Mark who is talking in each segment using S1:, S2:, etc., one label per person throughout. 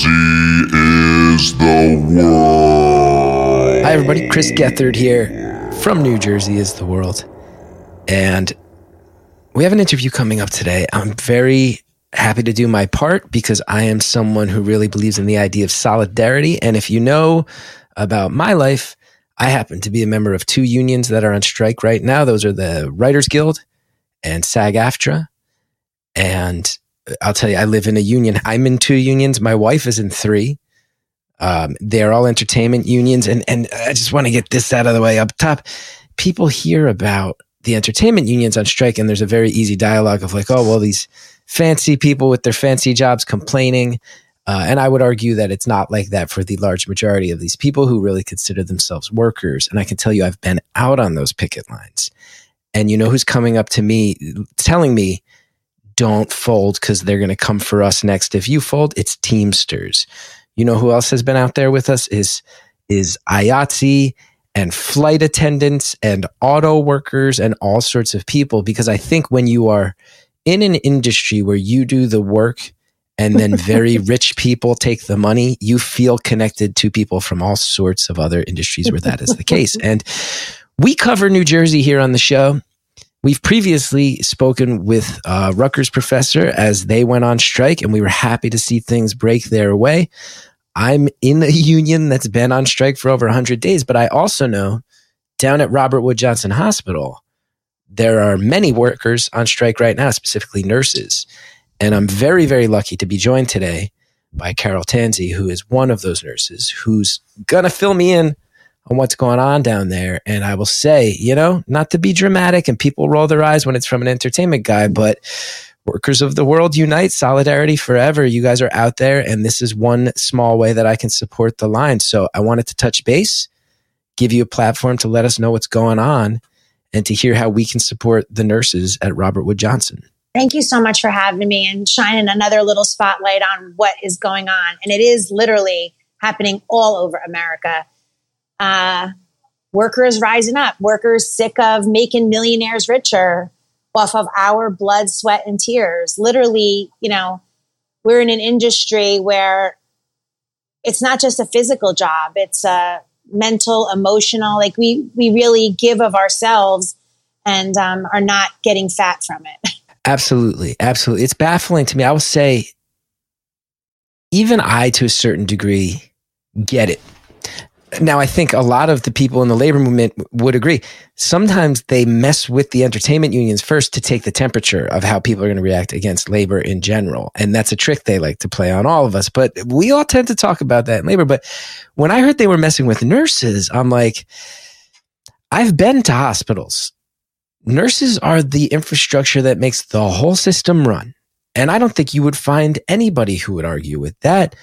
S1: Jersey is the world.
S2: Hi, everybody. Chris Gethard here from New Jersey is the world. And we have an interview coming up today. I'm very happy to do my part because I am someone who really believes in the idea of solidarity. And if you know about my life, I happen to be a member of two unions that are on strike right now. Those are the Writers Guild and SAG AFTRA. And I'll tell you, I live in a union. I'm in two unions. My wife is in three. Um, they're all entertainment unions. And, and I just want to get this out of the way up top. People hear about the entertainment unions on strike, and there's a very easy dialogue of like, oh, well, these fancy people with their fancy jobs complaining. Uh, and I would argue that it's not like that for the large majority of these people who really consider themselves workers. And I can tell you, I've been out on those picket lines. And you know who's coming up to me telling me, don't fold because they're going to come for us next. If you fold, it's Teamsters. You know who else has been out there with us is is IATSE and flight attendants and auto workers and all sorts of people. Because I think when you are in an industry where you do the work and then very rich people take the money, you feel connected to people from all sorts of other industries where that is the case. And we cover New Jersey here on the show. We've previously spoken with uh, Rutgers professor as they went on strike, and we were happy to see things break their way. I'm in a union that's been on strike for over 100 days, but I also know down at Robert Wood Johnson Hospital, there are many workers on strike right now, specifically nurses. And I'm very, very lucky to be joined today by Carol Tanzi, who is one of those nurses who's going to fill me in on what's going on down there. And I will say, you know, not to be dramatic and people roll their eyes when it's from an entertainment guy, but workers of the world unite, solidarity forever. You guys are out there, and this is one small way that I can support the line. So I wanted to touch base, give you a platform to let us know what's going on, and to hear how we can support the nurses at Robert Wood Johnson.
S3: Thank you so much for having me and shining another little spotlight on what is going on. And it is literally happening all over America. Uh, workers rising up, workers sick of making millionaires richer off of our blood, sweat, and tears. Literally, you know, we're in an industry where it's not just a physical job, it's a mental, emotional, like we, we really give of ourselves and um, are not getting fat from it.
S2: Absolutely. Absolutely. It's baffling to me. I will say, even I, to a certain degree, get it. Now, I think a lot of the people in the labor movement would agree. Sometimes they mess with the entertainment unions first to take the temperature of how people are going to react against labor in general. And that's a trick they like to play on all of us. But we all tend to talk about that in labor. But when I heard they were messing with nurses, I'm like, I've been to hospitals nurses are the infrastructure that makes the whole system run. And I don't think you would find anybody who would argue with that.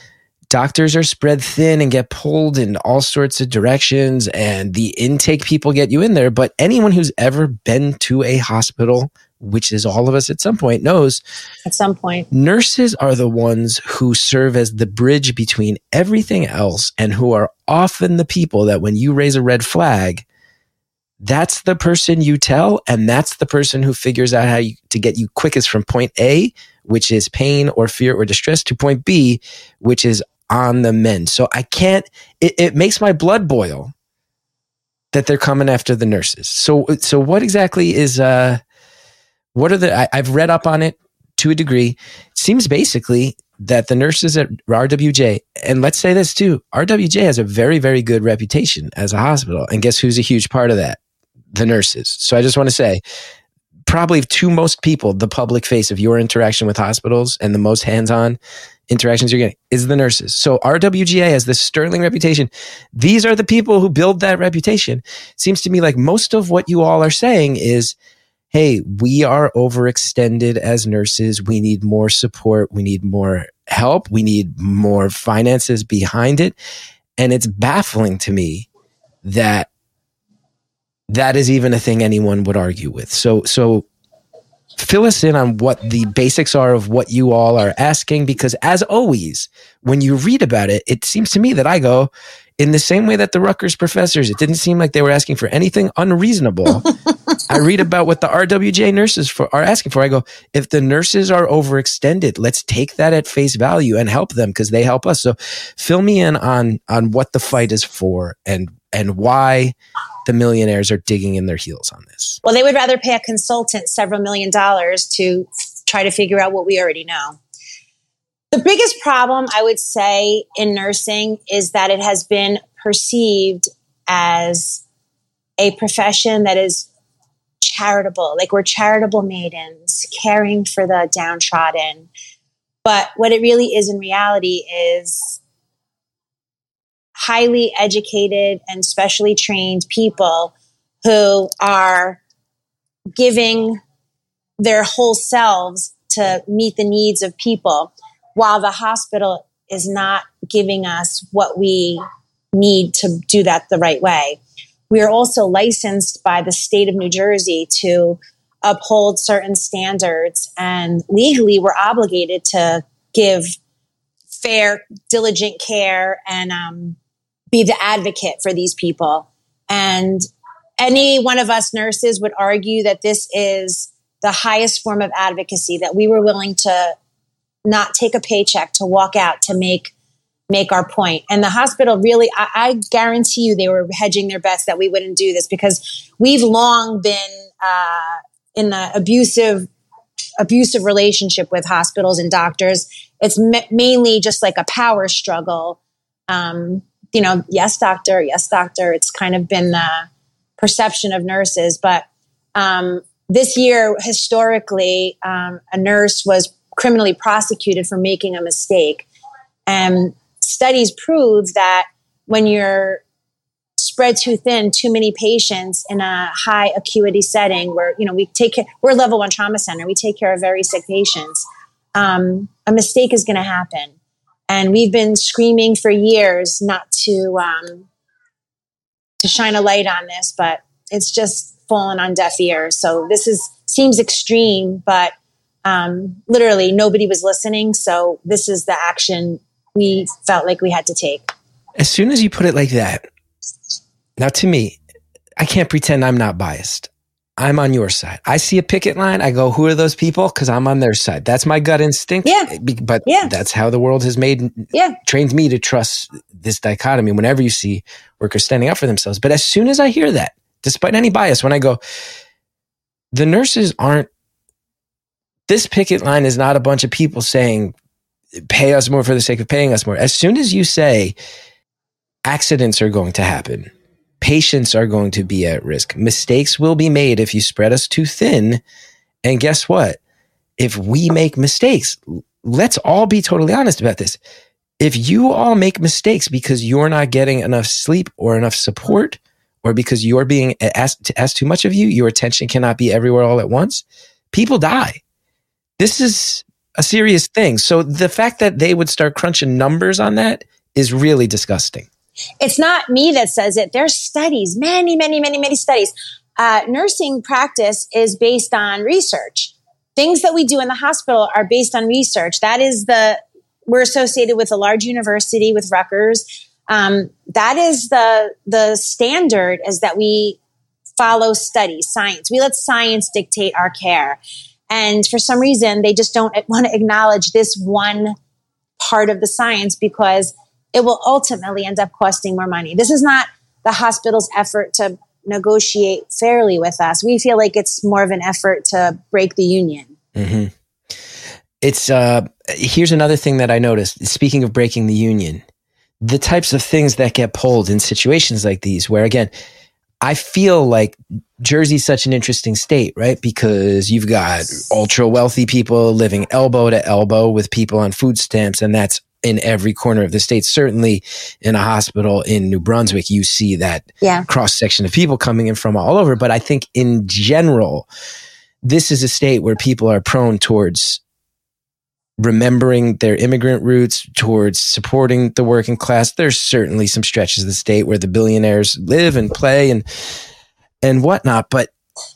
S2: Doctors are spread thin and get pulled in all sorts of directions, and the intake people get you in there. But anyone who's ever been to a hospital, which is all of us at some point, knows
S3: at some point
S2: nurses are the ones who serve as the bridge between everything else and who are often the people that when you raise a red flag, that's the person you tell and that's the person who figures out how you, to get you quickest from point A, which is pain or fear or distress to point B, which is on the men. So I can't, it, it makes my blood boil that they're coming after the nurses. So, so what exactly is, uh, what are the, I, I've read up on it to a degree. It seems basically that the nurses at RWJ, and let's say this too, RWJ has a very, very good reputation as a hospital. And guess who's a huge part of that? the nurses. So I just want to say, probably to most people, the public face of your interaction with hospitals and the most hands on interactions you're getting is the nurses. So RWJ has this sterling reputation. These are the people who build that reputation. Seems to me like most of what you all are saying is, hey, we are overextended as nurses. We need more support. We need more help. We need more finances behind it. And it's baffling to me that that is even a thing anyone would argue with. So, so fill us in on what the basics are of what you all are asking, because as always, when you read about it, it seems to me that I go in the same way that the Rutgers professors, it didn't seem like they were asking for anything unreasonable. I read about what the RWJ nurses for, are asking for. I go, if the nurses are overextended, let's take that at face value and help them because they help us. So fill me in on on what the fight is for and and why the millionaires are digging in their heels on this.
S3: Well, they would rather pay a consultant several million dollars to try to figure out what we already know. The biggest problem I would say in nursing is that it has been perceived as a profession that is charitable, like we're charitable maidens caring for the downtrodden. But what it really is in reality is highly educated and specially trained people who are giving their whole selves to meet the needs of people while the hospital is not giving us what we need to do that the right way. We are also licensed by the state of New Jersey to uphold certain standards, and legally, we're obligated to give fair, diligent care and um, be the advocate for these people. And any one of us nurses would argue that this is the highest form of advocacy, that we were willing to not take a paycheck to walk out to make make our point. And the hospital really, I, I, guarantee you, they were hedging their bets that we wouldn't do this because we've long been uh, in the abusive abusive relationship with hospitals and doctors. It's mainly just like a power struggle. Um, you know, yes, doctor, yes, doctor. It's kind of been the perception of nurses, but um, this year, historically, um, a nurse was criminally prosecuted for making a mistake. And studies prove that when you're spread too thin, too many patients in a high acuity setting where, you know, we take care, we're level one trauma center, we take care of very sick patients, um, a mistake is going to happen. And we've been screaming for years not to, um, to shine a light on this, but it's just fallen on deaf ears. So this is, seems extreme, but um, literally nobody was listening. So this is the action we felt like we had to take.
S2: As soon as you put it like that, now to me, I can't pretend I'm not biased. I'm on your side. I see a picket line. I go, who are those people? Because I'm on their side. That's my gut instinct.
S3: Yeah.
S2: But
S3: yeah.
S2: that's how the world has made,
S3: yeah.
S2: trained me to trust this dichotomy whenever you see workers standing up for themselves. But as soon as I hear that, despite any bias, when I go, the nurses aren't, this picket line is not a bunch of people saying, pay us more for the sake of paying us more. As soon as you say accidents are going to happen, patients are going to be at risk, mistakes will be made if you spread us too thin. And guess what? If we make mistakes, let's all be totally honest about this. If you all make mistakes because you're not getting enough sleep or enough support, or because you're being asked, asked too much of you, your attention cannot be everywhere all at once, people die. This is a serious thing. So the fact that they would start crunching numbers on that is really disgusting.
S3: It's not me that says it. There's studies, many, many, many, many studies. Uh, nursing practice is based on research. Things that we do in the hospital are based on research. That is the, we're associated with a large university with Rutgers. Um, that is the, the standard is that we follow studies, science. We let science dictate our care. And for some reason, they just don't want to acknowledge this one part of the science because it will ultimately end up costing more money. This is not the hospital's effort to negotiate fairly with us. We feel like it's more of an effort to break the union.
S2: Mm-hmm. It's uh, here's another thing that I noticed. Speaking of breaking the union, the types of things that get pulled in situations like these, where again, I feel like Jersey's such an interesting state, right? Because you've got ultra wealthy people living elbow to elbow with people on food stamps, and that's in every corner of the state. Certainly in a hospital in New Brunswick, you see that
S3: yeah.
S2: cross section of people coming in from all over. But I think in general, this is a state where people are prone towards remembering their immigrant roots towards supporting the working class. There's certainly some stretches of the state where the billionaires live and play and and whatnot. But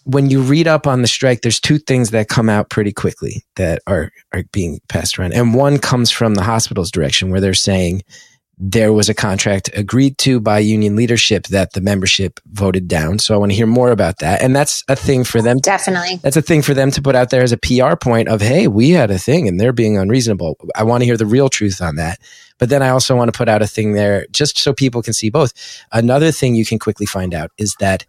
S2: when you read up on the strike, there's two things that come out pretty quickly that are are being passed around. And one comes from the hospital's direction where they're saying there was a contract agreed to by union leadership that the membership voted down. So I want to hear more about that. And that's a thing for them.
S3: Definitely.
S2: That's a thing for them to put out there as a PR point of, hey, we had a thing and they're being unreasonable. I want to hear the real truth on that. But then I also want to put out a thing there just so people can see both. Another thing you can quickly find out is that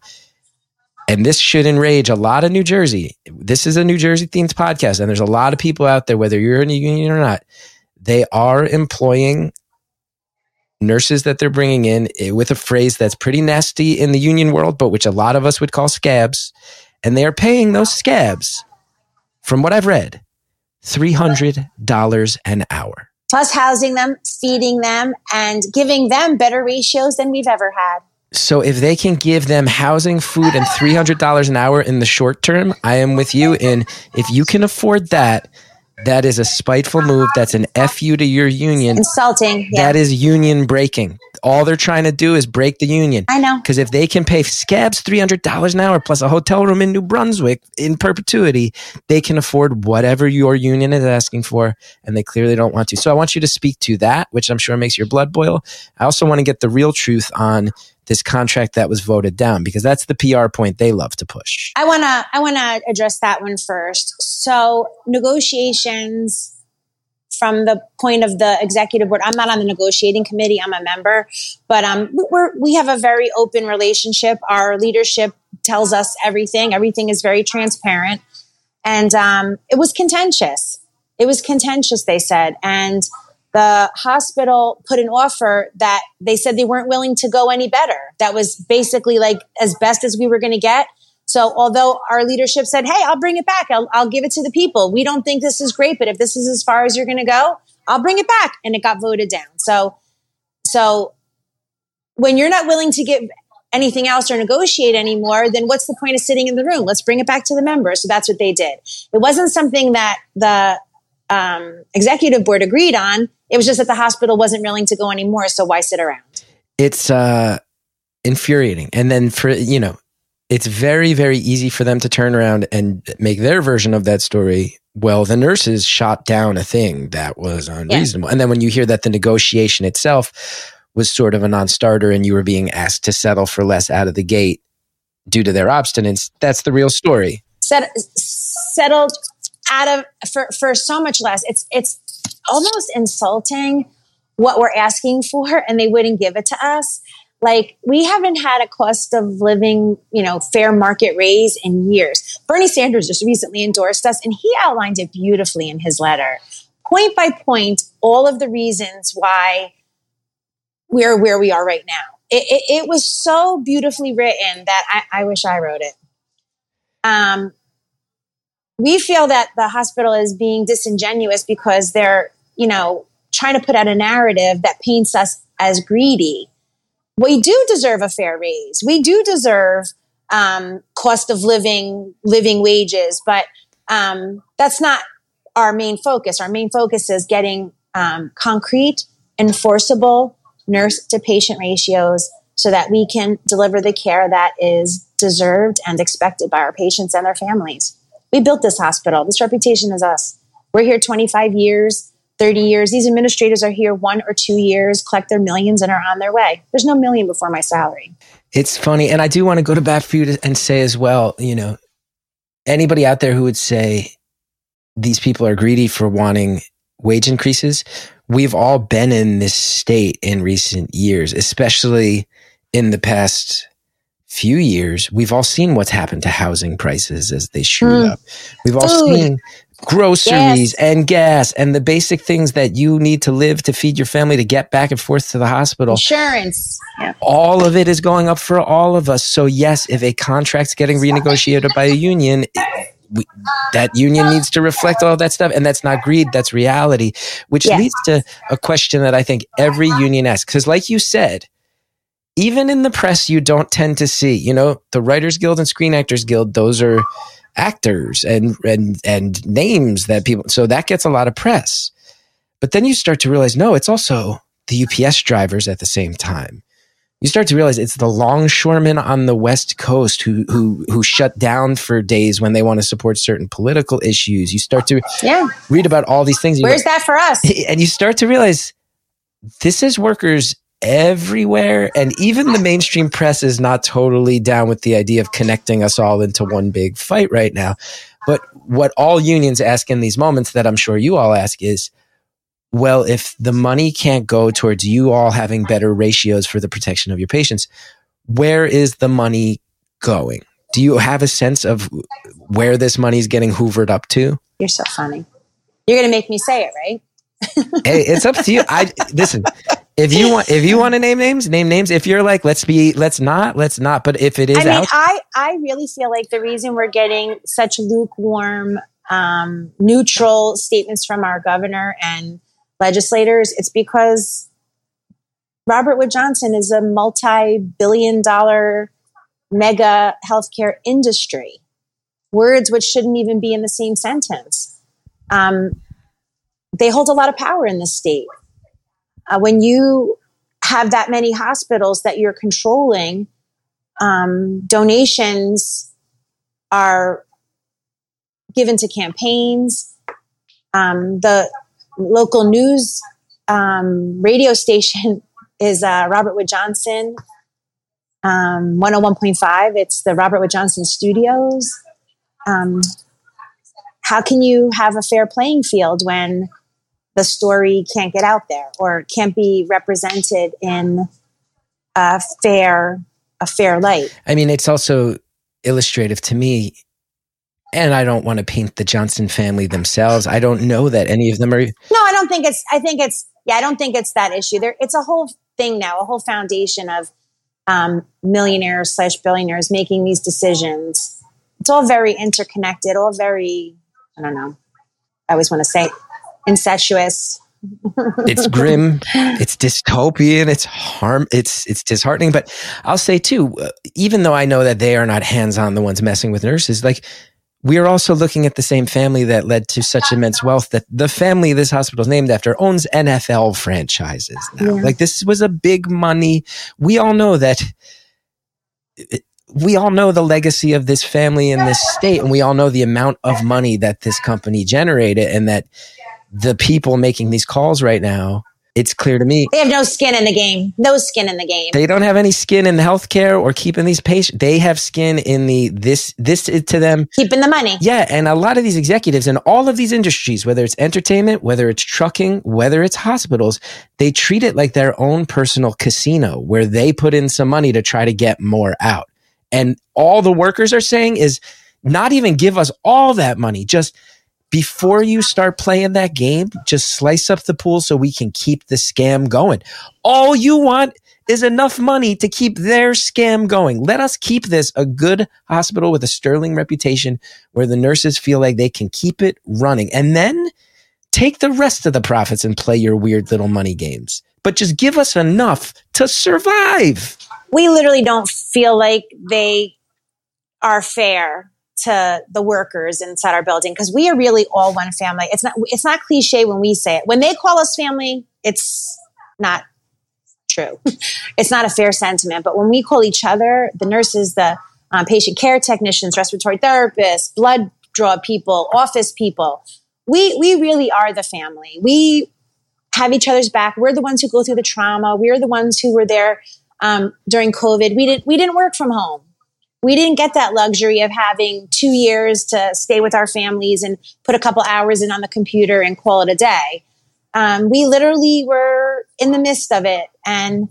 S2: and this should enrage a lot of New Jersey. This is a New Jersey themed podcast, and there's a lot of people out there, whether you're in a union or not, they are employing nurses that they're bringing in eh, with a phrase that's pretty nasty in the union world, but which a lot of us would call scabs. And they are paying those scabs, from what I've read, $300 an hour.
S3: Plus housing them, feeding them, and giving them better ratios than we've ever had.
S2: So if they can give them housing, food, and $300 an hour in the short term, I am with you. And if you can afford that, that is a spiteful move. That's an FU to your union.
S3: Insulting. Yeah.
S2: That is union breaking. All they're trying to do is break the union.
S3: I know.
S2: Because if they can pay scabs $300 an hour plus a hotel room in New Brunswick in perpetuity, they can afford whatever your union is asking for, and they clearly don't want to. So I want you to speak to that, which I'm sure makes your blood boil. I also want to get the real truth on this contract that was voted down because that's the PR point they love to push.
S3: I want to I want to address that one first. So, negotiations from the point of the executive board. I'm not on the negotiating committee. I'm a member, but um, we're, we have a very open relationship. Our leadership tells us everything. Everything is very transparent, and um, it was contentious. It was contentious. They said, and the hospital put an offer that they said they weren't willing to go any better. That was basically like as best as we were going to get. So although our leadership said, Hey, I'll bring it back. I'll, I'll give it to the people. We don't think this is great, but if this is as far as you're going to go, I'll bring it back. And it got voted down. So, so when you're not willing to give anything else or negotiate anymore, then what's the point of sitting in the room? Let's bring it back to the members. So that's what they did. It wasn't something that the um, executive board agreed on. It was just that the hospital wasn't willing to go anymore. So why sit around?
S2: It's uh, infuriating. And then for, you know, it's very, very easy for them to turn around and make their version of that story. Well, the nurses shot down a thing that was unreasonable. Yeah. And then when you hear that the negotiation itself was sort of a non starter and you were being asked to settle for less out of the gate due to their obstinance, that's the real story.
S3: Set, settled out of for for so much less. It's it's almost insulting what we're asking for, and they wouldn't give it to us. Like we haven't had a cost of living, you know, fair market raise in years. Bernie Sanders just recently endorsed us, and he outlined it beautifully in his letter, point by point, all of the reasons why we're where we are right now. It, it, it was so beautifully written that I, I wish I wrote it. Um, we feel that the hospital is being disingenuous because they're, you know, trying to put out a narrative that paints us as greedy. We do deserve a fair raise. We do deserve um, cost of living, living wages, but um, that's not our main focus. Our main focus is getting um, concrete, enforceable nurse to patient ratios so that we can deliver the care that is deserved and expected by our patients and their families. We built this hospital. This reputation is us. We're here 25 years, 30 years. These administrators are here one or two years, collect their millions, and are on their way. There's no million before my salary.
S2: It's funny. And I do want to go to bat for you to, and say as well, you know, anybody out there who would say these people are greedy for wanting wage increases, we've all been in this state in recent years, especially in the past few years, we've all seen what's happened to housing prices as they shoot mm. up. We've all seen groceries yes. and gas and the basic things that you need to live to feed your family to get back and forth to the hospital.
S3: Insurance.
S2: Yeah. All of it is going up for all of us. So yes, if a contract's getting renegotiated by a union, we, that union needs to reflect all that stuff. And that's not greed, that's reality, which yes. leads to a question that I think every union asks. Because like you said, even in the press, you don't tend to see, you know, the Writers Guild and Screen Actors Guild, those are actors and, and, and names that people, so that gets a lot of press. But then you start to realize, no, it's also the UPS drivers at the same time. You start to realize it's the longshoremen on the West Coast who, who, who shut down for days when they want to support certain political issues. You start to
S3: yeah.
S2: read about all these things.
S3: Where's go, that for us?
S2: And you start to realize this is workers everywhere. And even the mainstream press is not totally down with the idea of connecting us all into one big fight right now. But what all unions ask in these moments that I'm sure you all ask is, well, if the money can't go towards you all having better ratios for the protection of your patients, where is the money going? Do you have a sense of where this money is getting hoovered up to?
S3: You're so funny. You're going to make me say it, right?
S2: hey, it's up to you. I listen. If you want, if you want to name names, name names. If you're like, let's be, let's not, let's not. But if it is,
S3: I mean,
S2: out,
S3: I I really feel like the reason we're getting such lukewarm, um, neutral statements from our governor and legislators, it's because Robert Wood Johnson is a multi-billion-dollar mega healthcare industry. Words which shouldn't even be in the same sentence. Um, they hold a lot of power in the state. Uh, when you have that many hospitals that you're controlling, um, donations are given to campaigns. Um, the local news um, radio station is uh, Robert Wood Johnson, um, 101.5. It's the Robert Wood Johnson Studios. Um, how can you have a fair playing field when the story can't get out there or can't be represented in a fair a fair light.
S2: I mean, it's also illustrative to me. And I don't want to paint the Johnson family themselves. I don't know that any of them are.
S3: No, I don't think it's. I think it's. Yeah, I don't think it's that issue. There, it's a whole thing now, a whole foundation of um, millionaires slash billionaires making these decisions. It's all very interconnected. All very. I don't know. I always want to say incestuous.
S2: it's grim, it's dystopian, it's harm, it's it's disheartening. But I'll say too, uh, even though I know that they are not hands on the ones messing with nurses, like we are also looking at the same family that led to such immense wealth that the family this hospital is named after owns NFL franchises now. Yeah. Like this was a big money. We all know that. It, we all know the legacy of this family in this state, and we all know the amount of money that this company generated, and that the people making these calls right now, it's clear to me
S3: they have no skin in the game. No skin in the game.
S2: They don't have any skin in healthcare or keeping these patients. They have skin in the this this to them
S3: keeping the money.
S2: Yeah, and a lot of these executives in all of these industries, whether it's entertainment, whether it's trucking, whether it's hospitals, they treat it like their own personal casino where they put in some money to try to get more out. And all the workers are saying is not even give us all that money, just before you start playing that game, just slice up the pool so we can keep the scam going. All you want is enough money to keep their scam going. Let us keep this a good hospital with a sterling reputation where the nurses feel like they can keep it running. And then take the rest of the profits and play your weird little money games. But just give us enough to survive.
S3: We literally don't feel like they are fair to the workers inside our building because we are really all one family. It's not it's not cliche when we say it. When they call us family, it's not true. it's not a fair sentiment. But when we call each other, the nurses, the um, patient care technicians, respiratory therapists, blood draw people, office people, we we really are the family. We have each other's back. We're the ones who go through the trauma. We're the ones who were there um, during COVID. We didn't we didn't work from home we didn't get that luxury of having two years to stay with our families and put a couple hours in on the computer and call it a day. Um, we literally were in the midst of it and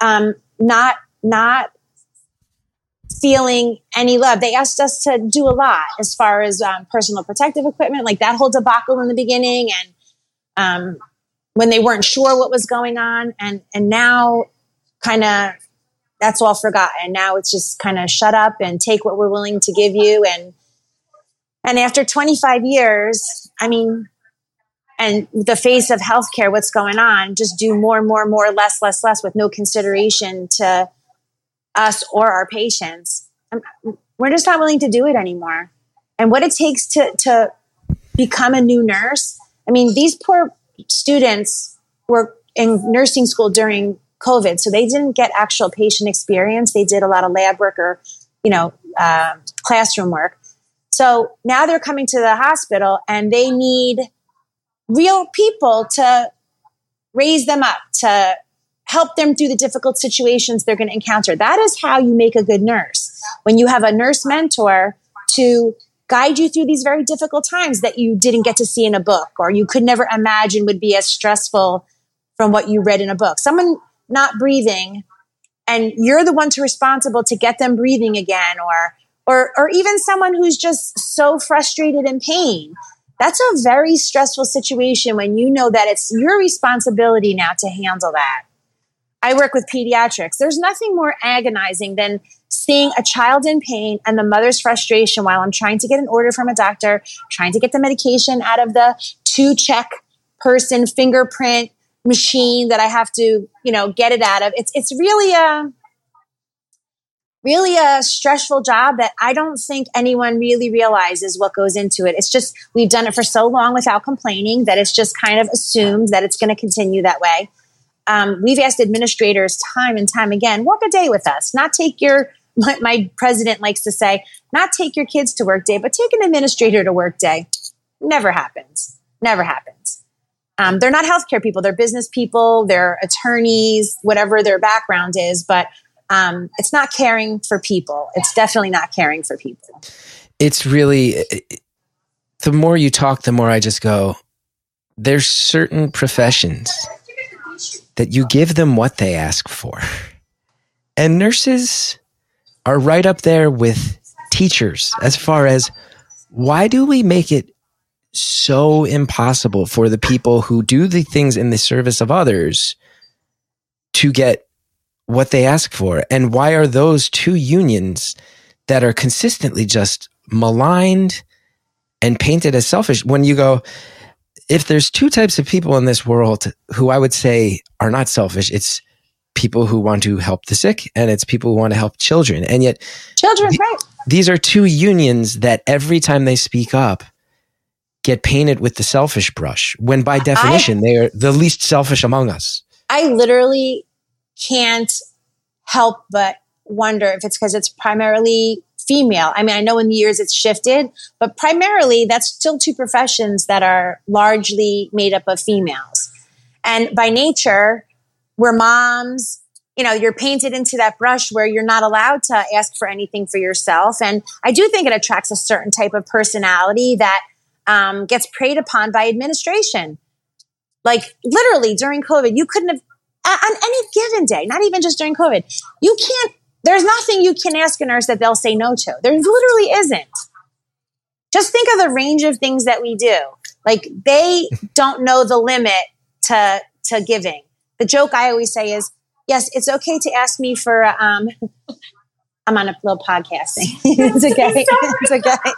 S3: um, not not feeling any love. They asked us to do a lot as far as um, personal protective equipment, like that whole debacle in the beginning, and um, when they weren't sure what was going on, and and now kind of that's all forgotten. Now it's just kind of shut up and take what we're willing to give you. And and after 25 years, I mean, and the face of healthcare, what's going on, just do more and more and more, less, less, less, with no consideration to us or our patients. Um, we're just not willing to do it anymore. And what it takes to to become a new nurse. I mean, these poor students were in nursing school during COVID. So they didn't get actual patient experience. They did a lot of lab work or, you know, uh, classroom work. So now they're coming to the hospital and they need real people to raise them up, to help them through the difficult situations they're going to encounter. That is how you make a good nurse. When you have a nurse mentor to guide you through these very difficult times that you didn't get to see in a book or you could never imagine would be as stressful from what you read in a book. Someone not breathing and you're the one to responsible to get them breathing again or or or even someone who's just so frustrated in pain. That's a very stressful situation when you know that it's your responsibility now to handle that. I work with pediatrics. There's nothing more agonizing than seeing a child in pain and the mother's frustration while I'm trying to get an order from a doctor, trying to get the medication out of the two check person fingerprint machine that I have to, you know, get it out of. It's it's really a really a stressful job that I don't think anyone really realizes what goes into it. It's just we've done it for so long without complaining that it's just kind of assumed that it's going to continue that way. Um, we've asked administrators time and time again, work a day with us, not take your my, my president likes to say, not take your kids to work day, but take an administrator to work day. Never happens. Never happens. Um, they're not healthcare people. They're business people. They're attorneys, whatever their background is. But um, it's not caring for people. It's definitely not caring for people.
S2: It's really, the more you talk, the more I just go, there's certain professions that you give them what they ask for. And nurses are right up there with teachers as far as why do we make it so impossible for the people who do the things in the service of others to get what they ask for? And why are those two unions that are consistently just maligned and painted as selfish when you go, if there's two types of people in this world who I would say are not selfish, it's people who want to help the sick and it's people who want to help children. And yet,
S3: children, th- right?
S2: These are two unions that every time they speak up, get painted with the selfish brush when by definition I, they are the least selfish among us.
S3: I literally can't help but wonder if it's because it's primarily female. I mean, I know in the years it's shifted, but primarily that's still two professions that are largely made up of females. And by nature, we're moms, you know, you're painted into that brush where you're not allowed to ask for anything for yourself. And I do think it attracts a certain type of personality that um, gets preyed upon by administration. Like literally during COVID, you couldn't have, on any given day, not even just during COVID, you can't there's nothing you can ask a nurse that they'll say no to. There literally isn't. Just think of the range of things that we do. Like they don't know the limit to to giving. The joke I always say is, yes, it's okay to ask me for. Um, I'm on a little podcasting. it's okay. it's okay.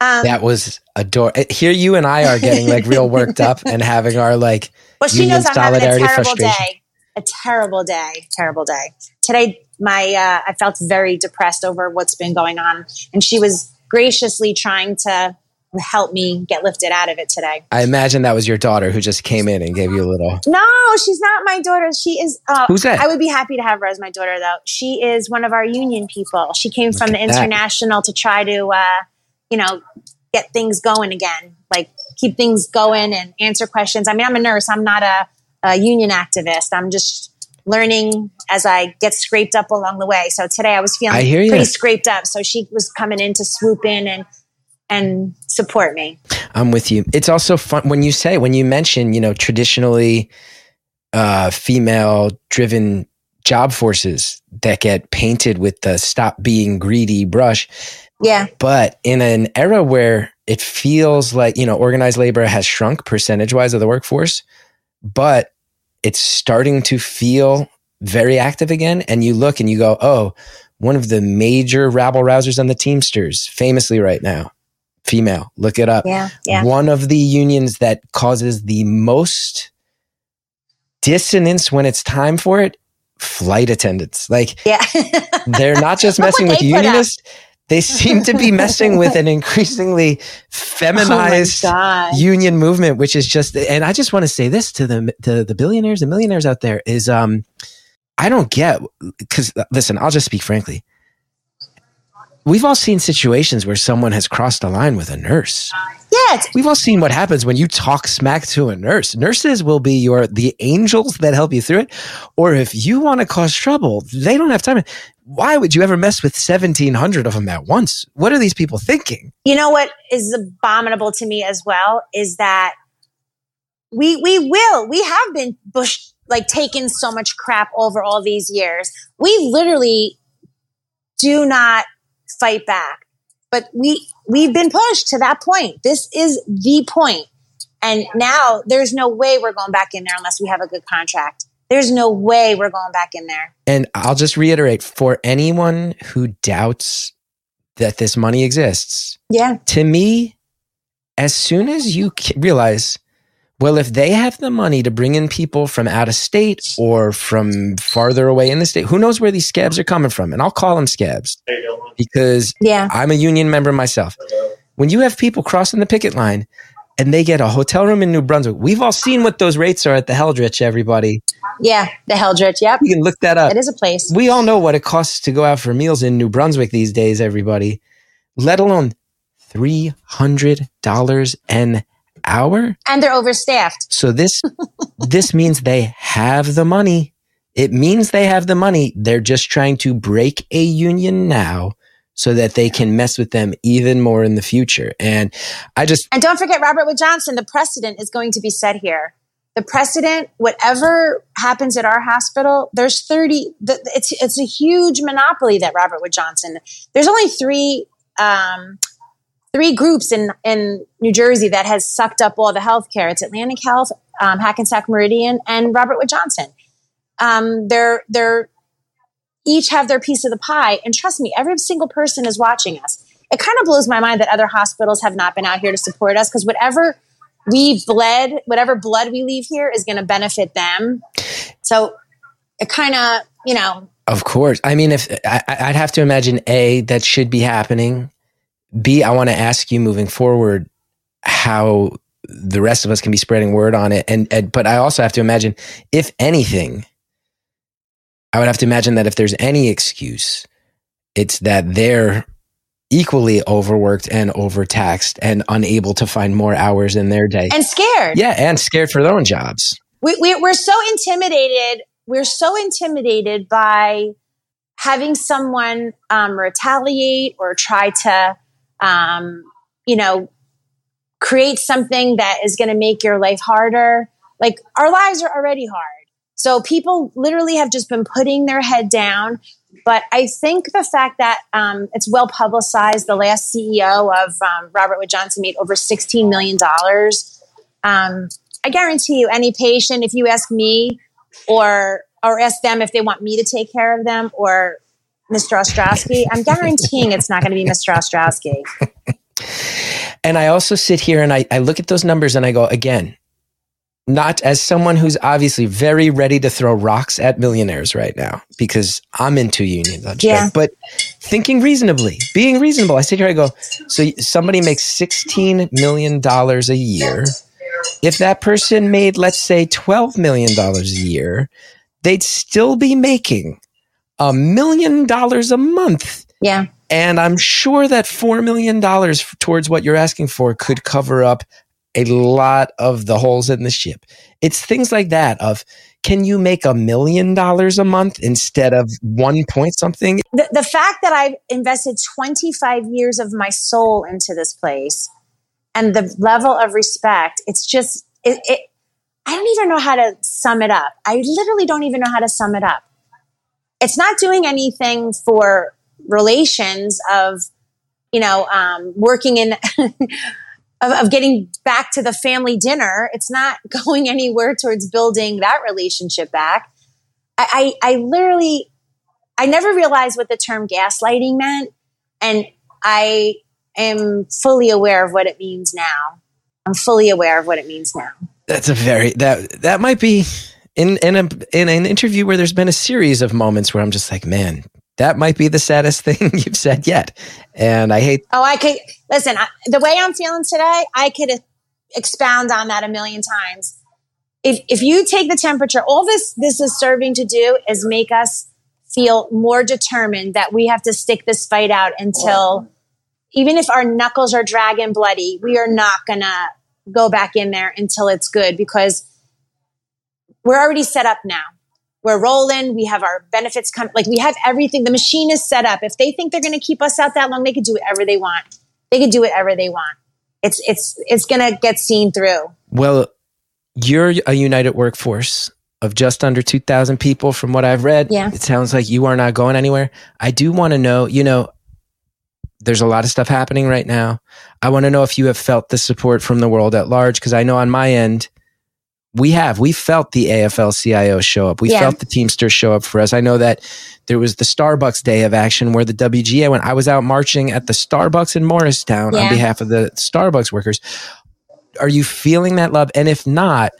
S2: Um, that was adorable. Here, you and I are getting like real worked up and having our like.
S3: Well, she knows I'm having a terrible day. A terrible day. Terrible day. Today, my uh, I felt very depressed over what's been going on, and she was graciously trying to help me get lifted out of it today.
S2: I imagine that was your daughter who just came in and gave you a little.
S3: No, she's not my daughter. She is.
S2: Uh, Who's that?
S3: I would be happy to have her as my daughter, though. She is one of our union people. She came Look from the international that. to try to, uh, you know, get things going again, like keep things going and answer questions. I mean, I'm a nurse. I'm not a, a union activist. I'm just learning as I get scraped up along the way. So today I was feeling I pretty scraped up. So she was coming in to swoop in and and support me.
S2: I'm with you. It's also fun when you say when you mention, you know, traditionally uh, female driven job forces that get painted with the stop being greedy brush.
S3: Yeah.
S2: But in an era where it feels like, you know, organized labor has shrunk percentage wise of the workforce, but it's starting to feel very active again. And you look and you go, oh, one of the major rabble rousers on the Teamsters, famously right now, female, look it up.
S3: Yeah, yeah.
S2: One of the unions that causes the most dissonance when it's time for it flight attendants. Like,
S3: yeah.
S2: they're not just messing with unionists, they seem to be messing with an increasingly feminized oh union movement, which is just, and I just want to say this to the, to the billionaires and millionaires out there is, um, I don't get, cause listen, I'll just speak frankly. We've all seen situations where someone has crossed a line with a nurse. We've all seen what happens when you talk smack to a nurse. Nurses will be your the angels that help you through it. Or if you want to cause trouble, they don't have time. Why would you ever mess with 1700 of them at once? What are these people thinking?
S3: you know what is abominable to me as well is that we we will we have been bush like taken so much crap over all these years. We literally do not fight back. But we we've been pushed to that point. This is the point. And now there's no way we're going back in there unless we have a good contract. There's no way we're going back in there.
S2: And I'll just reiterate for anyone who doubts that this money exists,
S3: Yeah.
S2: to me, as soon as you realize, well, if they have the money to bring in people from out of state or from farther away in the state, who knows where these scabs are coming from? And I'll call them scabs because
S3: Yeah.
S2: I'm a union member myself. When you have people crossing the picket line and they get a hotel room in New Brunswick, we've all seen what those rates are at the Heldrich, everybody.
S3: Yeah. The Heldrich. Yep.
S2: You can look that up.
S3: It is a place.
S2: We all know what it costs to go out for meals in New Brunswick these days, everybody, let alone $300 an hour.
S3: And they're overstaffed.
S2: So this, this means they have the money. It means they have the money. They're just trying to break a union now so that they can mess with them even more in the future. And I just,
S3: And don't forget Robert Wood Johnson, the precedent is going to be set here. The precedent, whatever happens at our hospital, there's 30, the, it's, it's a huge monopoly that Robert Wood Johnson, there's only three, um, three groups in, in New Jersey that has sucked up all the healthcare. It's Atlantic Health, um, Hackensack Meridian, and Robert Wood Johnson. Um, they're, they're each have their piece of the pie. And trust me, every single person is watching us. It kind of blows my mind that other hospitals have not been out here to support us because whatever we bled, whatever blood we leave here is going to benefit them. So it kind of, you know,
S2: Of course. I mean, if I, I'd have to imagine A, that should be happening. B, I want to ask you moving forward how the rest of us can be spreading word on it. And, and but I also have to imagine, if anything, I would have to imagine that if there's any excuse, it's that they're equally overworked and overtaxed and unable to find more hours in their day.
S3: and scared.
S2: yeah, and scared for their own jobs.
S3: we, we, we're so intimidated. We're so intimidated by having someone um, retaliate or try to, um, you know, create something that is going to make your life harder. Like our lives are already hard. So people literally have just been putting their head down. But I think the fact that um, it's well publicized, the last CEO of um, Robert Wood Johnson made over $16 million. Um, I guarantee you, any patient, if you ask me or or ask them if they want me to take care of them or Mr. Ostrowsky, I'm guaranteeing it's not going to be Mr. Ostrowsky.
S2: And I also sit here and I, I look at those numbers and I go, again, not as someone who's obviously very ready to throw rocks at millionaires right now because I'm into unions on strike,
S3: Yeah.
S2: but thinking reasonably, being reasonable. I sit here, I go, so somebody makes $16 million a year. If that person made, let's say, $12 million a year, they'd still be making a million dollars a month.
S3: Yeah.
S2: And I'm sure that $4 million towards what you're asking for could cover up a lot of the holes in the ship. It's things like that of can you make a million dollars a month instead of one point something?
S3: The, the fact that I've invested 25 years of my soul into this place and the level of respect, it's just, it, it, I don't even know how to sum it up. I literally don't even know how to sum it up. It's not doing anything for relations of, you know, um, working in, of, of getting back to the family dinner. It's not going anywhere towards building that relationship back. I, I, I literally, I never realized what the term gaslighting meant. And I am fully aware of what it means now. I'm fully aware of what it means now.
S2: That's a very that that might be in in a in an interview where there's been a series of moments where I'm just like, man, that might be the saddest thing you've said yet. And I hate
S3: Oh, I could listen. I, the way I'm feeling today, I could expound on that a million times. If if you take the temperature, all this this is serving to do is make us feel more determined that we have to stick this fight out until even if our knuckles are dragging bloody, we are not to go back in there until it's good because we're already set up now. We're rolling. We have our benefits come. Like we have everything. The machine is set up. If they think they're going to keep us out that long, they could do whatever they want. They could do whatever they want. It's it's it's going to get seen through.
S2: Well, you're a united workforce of just under 2,000 people from what I've read.
S3: Yeah.
S2: It sounds like you are not going anywhere. I do want to know, you know, there's a lot of stuff happening right now. I want to know if you have felt the support from the world at large because I know on my end, we have. We felt the AFL CIO show up. We
S3: Yeah.
S2: felt the Teamsters show up for us. I know that there was the Starbucks Day of Action where the WGA went. I was out marching at the Starbucks in Morristown on behalf of the Starbucks workers. Are you feeling that love? And if not,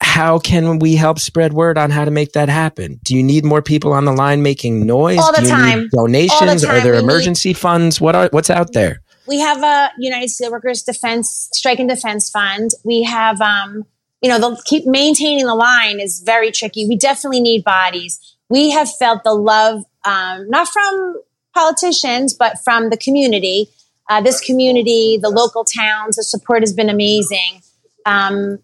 S2: how can we help spread word on how to make that happen? Do you need more people on the line making noise?
S3: All the
S2: Do you
S3: time.
S2: Need donations? Are
S3: time.
S2: there
S3: We need-
S2: emergency funds? What are what's out there?
S3: We have a United Steelworkers Defense Strike and Defense Fund. We have, um, you know, the keep maintaining the line is very tricky. We definitely need bodies. We have felt the love, um, not from politicians, but from the community. Uh, this community, the local towns, the support has been amazing. Um,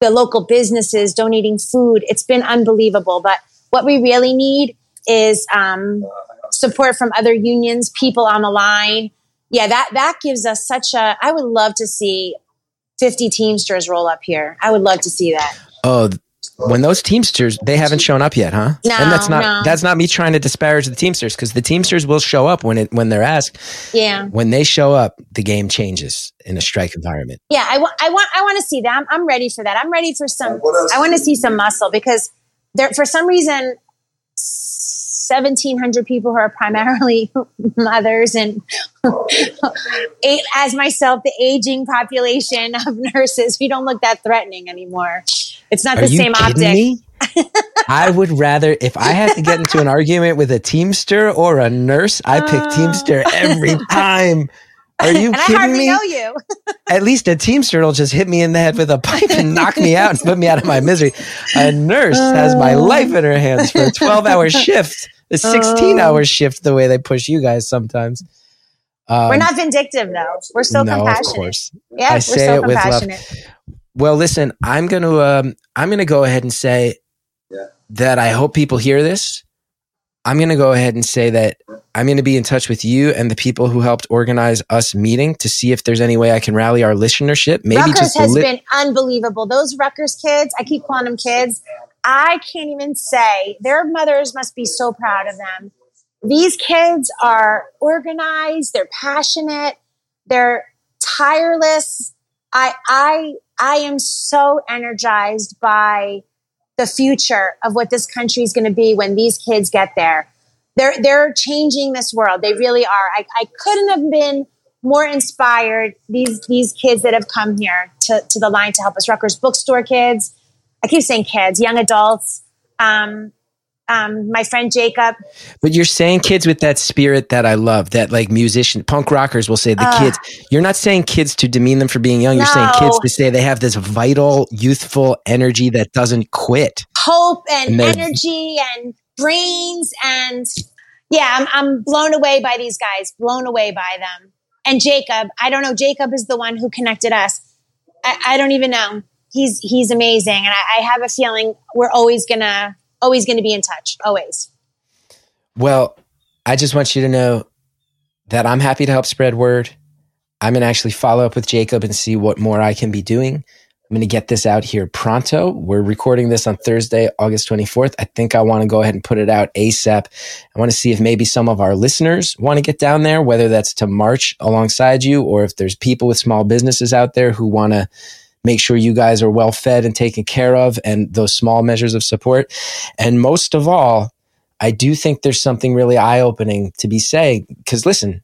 S3: the local businesses donating food, it's been unbelievable. But what we really need is um, support from other unions, people on the line yeah, that that gives us such a. I would love to see fifty Teamsters roll up here. I would love to see that.
S2: Oh, when those Teamsters they haven't shown up yet, huh?
S3: No,
S2: and that's not
S3: no.
S2: that's not me trying to disparage the Teamsters because the Teamsters will show up when it when they're asked.
S3: Yeah,
S2: When they show up, the game changes in a strike environment.
S3: yeah. I want. I want. I want to see that. I'm, I'm ready for that. I'm ready for some. I want to see some muscle because there, for some reason, seventeen hundred people who are primarily mothers and eight, as myself, the aging population of nurses. We don't look that threatening anymore. It's not
S2: Are
S3: the same optic.
S2: I would rather if I had to get into an argument with a Teamster or a nurse, I pick uh. Teamster every time. Are you
S3: and I
S2: kidding
S3: hardly
S2: me?
S3: know you.
S2: At least a Teamster will just hit me in the head with a pipe and knock me out and put me out of my misery. A nurse has my uh. life in her hands for a 12 hour shift, a 16 hour shift, the way they push you guys sometimes. Um,
S3: We're not vindictive though. We're so
S2: no, of
S3: compassionate.
S2: course.
S3: Yeah,
S2: I
S3: we're
S2: say
S3: so
S2: it with love.
S3: compassionate.
S2: Well, listen, I'm going to um, I'm going to go ahead and say yeah. that I hope people hear this. I'm going to go ahead and say that I'm going to be in touch with you and the people who helped organize us meeting to see if there's any way I can rally our listenership. Maybe
S3: Rutgers
S2: just a
S3: has
S2: lit-
S3: been unbelievable. Those Rutgers kids, I keep calling them kids. I can't even say their mothers must be so proud of them. These kids are organized, they're passionate, they're tireless. I I I am so energized by the future of what this country is going to be when these kids get there. They're they're changing this world. They really are. I, I couldn't have been more inspired. These these kids that have come here to, to the line to help us. Rutgers bookstore kids. I keep saying kids, young adults. Um, um, my friend Jacob.
S2: But you're saying kids with that spirit that I love, that like musician, punk rockers will say the
S3: Ah.
S2: kids. You're not saying kids to demean them for being young. You're saying kids to say they have this vital, youthful energy that doesn't quit.
S3: hope and,
S2: And
S3: energy and brains and yeah I'm, I'm blown away by these guys blown away by them and jacob i don't know jacob is the one who connected us i, I don't even know he's he's amazing and I, I have a feeling we're always gonna always gonna be in touch always
S2: Well, I just want you to know that I'm happy to help spread word. I'm going to actually follow up with Jacob and see what more I can be doing. I'm going to get this out here pronto. We're recording this on Thursday, August 24th. I think I want to go ahead and put it out ASAP. I want to see if maybe some of our listeners want to get down there, whether that's to march alongside you or if there's people with small businesses out there who want to make sure you guys are well fed and taken care of and those small measures of support. And most of all, I do think there's something really eye opening to be saying. Because listen,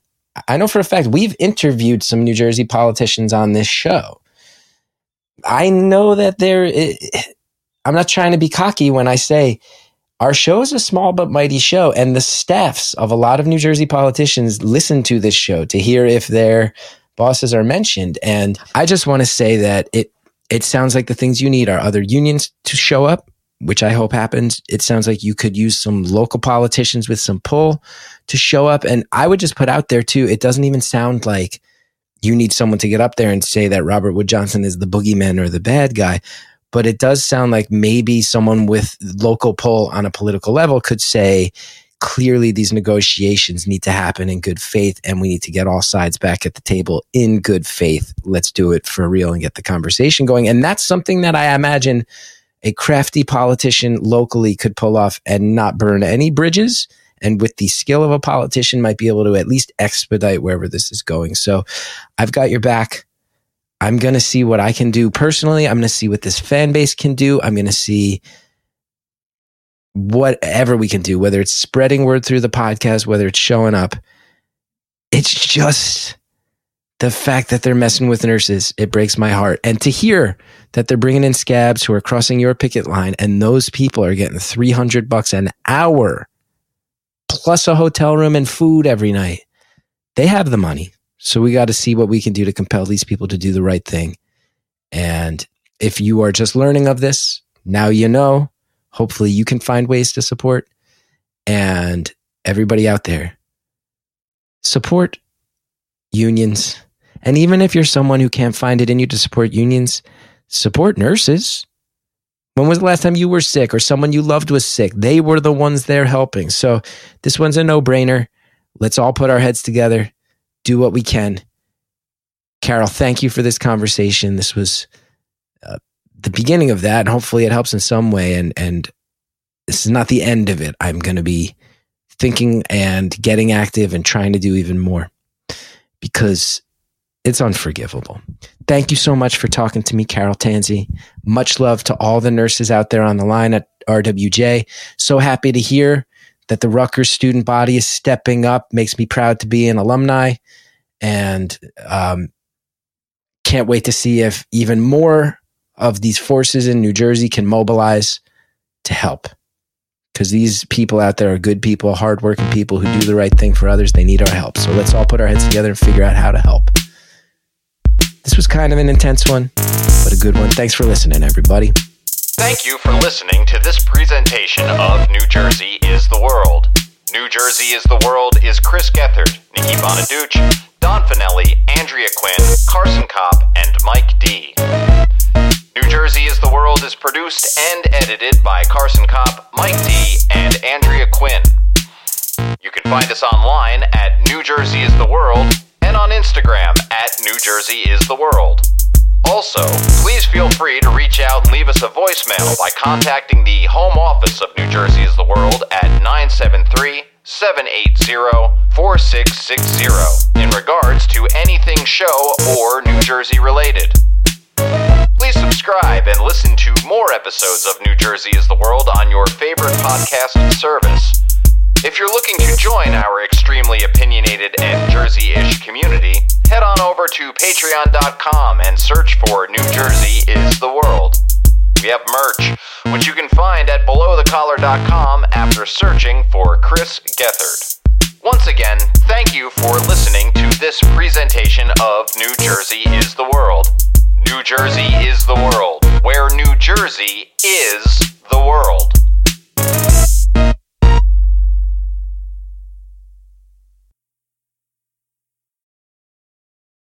S2: I know for a fact we've interviewed some New Jersey politicians on this show. I know that there, I'm not trying to be cocky when I say our show is a small but mighty show, and the staffs of a lot of New Jersey politicians listen to this show to hear if their bosses are mentioned. And I just want to say that it it sounds like the things you need are other unions to show up which I hope happens, it sounds like you could use some local politicians with some pull to show up. And I would just put out there too, it doesn't even sound like you need someone to get up there and say that Robert Wood Johnson is the boogeyman or the bad guy. But it does sound like maybe someone with local pull on a political level could say, clearly these negotiations need to happen in good faith and we need to get all sides back at the table in good faith. Let's do it for real and get the conversation going. And that's something that I imagine a crafty politician locally could pull off and not burn any bridges and with the skill of a politician might be able to at least expedite wherever this is going. So I've got your back. I'm going to see what I can do personally. I'm going to see what this fan base can do. I'm going to see whatever we can do, whether it's spreading word through the podcast, whether it's showing up. It's just the fact that they're messing with nurses. It breaks my heart. And to hear that they're bringing in scabs who are crossing your picket line and those people are getting 300 bucks an hour plus a hotel room and food every night. They have the money. So we got to see what we can do to compel these people to do the right thing. And if you are just learning of this, now you know. Hopefully you can find ways to support. And everybody out there, support unions. And even if you're someone who can't find it in you to support unions, support nurses. When was the last time you were sick or someone you loved was sick? They were the ones there helping. So this one's a no brainer. Let's all put our heads together, do what we can. Carol, thank you for this conversation. This was uh, the beginning of that, and hopefully it helps in some way. And and this is not the end of it. I'm going to be thinking and getting active and trying to do even more because it's unforgivable. Thank you so much for talking to me, Carol Tanzi. Much love to all the nurses out there on the line at RWJ. So happy to hear that the Rutgers student body is stepping up. Makes me proud to be an alumni, and um, can't wait to see if even more of these forces in New Jersey can mobilize to help. Because these people out there are good people, hardworking people who do the right thing for others. They need our help. So let's all put our heads together and figure out how to help. This was kind of an intense one, but a good one. Thanks for listening, everybody.
S4: Thank you for listening to this presentation of New Jersey is the World. New Jersey is the World is Chris Gethard, Nikki Bonaduce, Don Finelli, Andrea Quinn, Carson Kopp, and Mike D. New Jersey is the World is produced and edited by Carson Kopp, Mike D, and Andrea Quinn. You can find us online at New Jersey is the World and on Instagram at New Jersey is the World. Also, please feel free to reach out and leave us a voicemail by contacting the home office of New Jersey is the World at 973 780 4660 in regards to anything show or New Jersey related. Please subscribe and listen to more episodes of New Jersey is the World on your favorite podcast service. If you're looking to join our extremely opinionated and Jersey ish community, head on over to patreon.com and search for New Jersey is the World. We have merch, which you can find at belowthecollar.com after searching for Chris Gethard. Once again, thank you for listening to this presentation of New Jersey is the World. New Jersey is the world, where New Jersey is the world.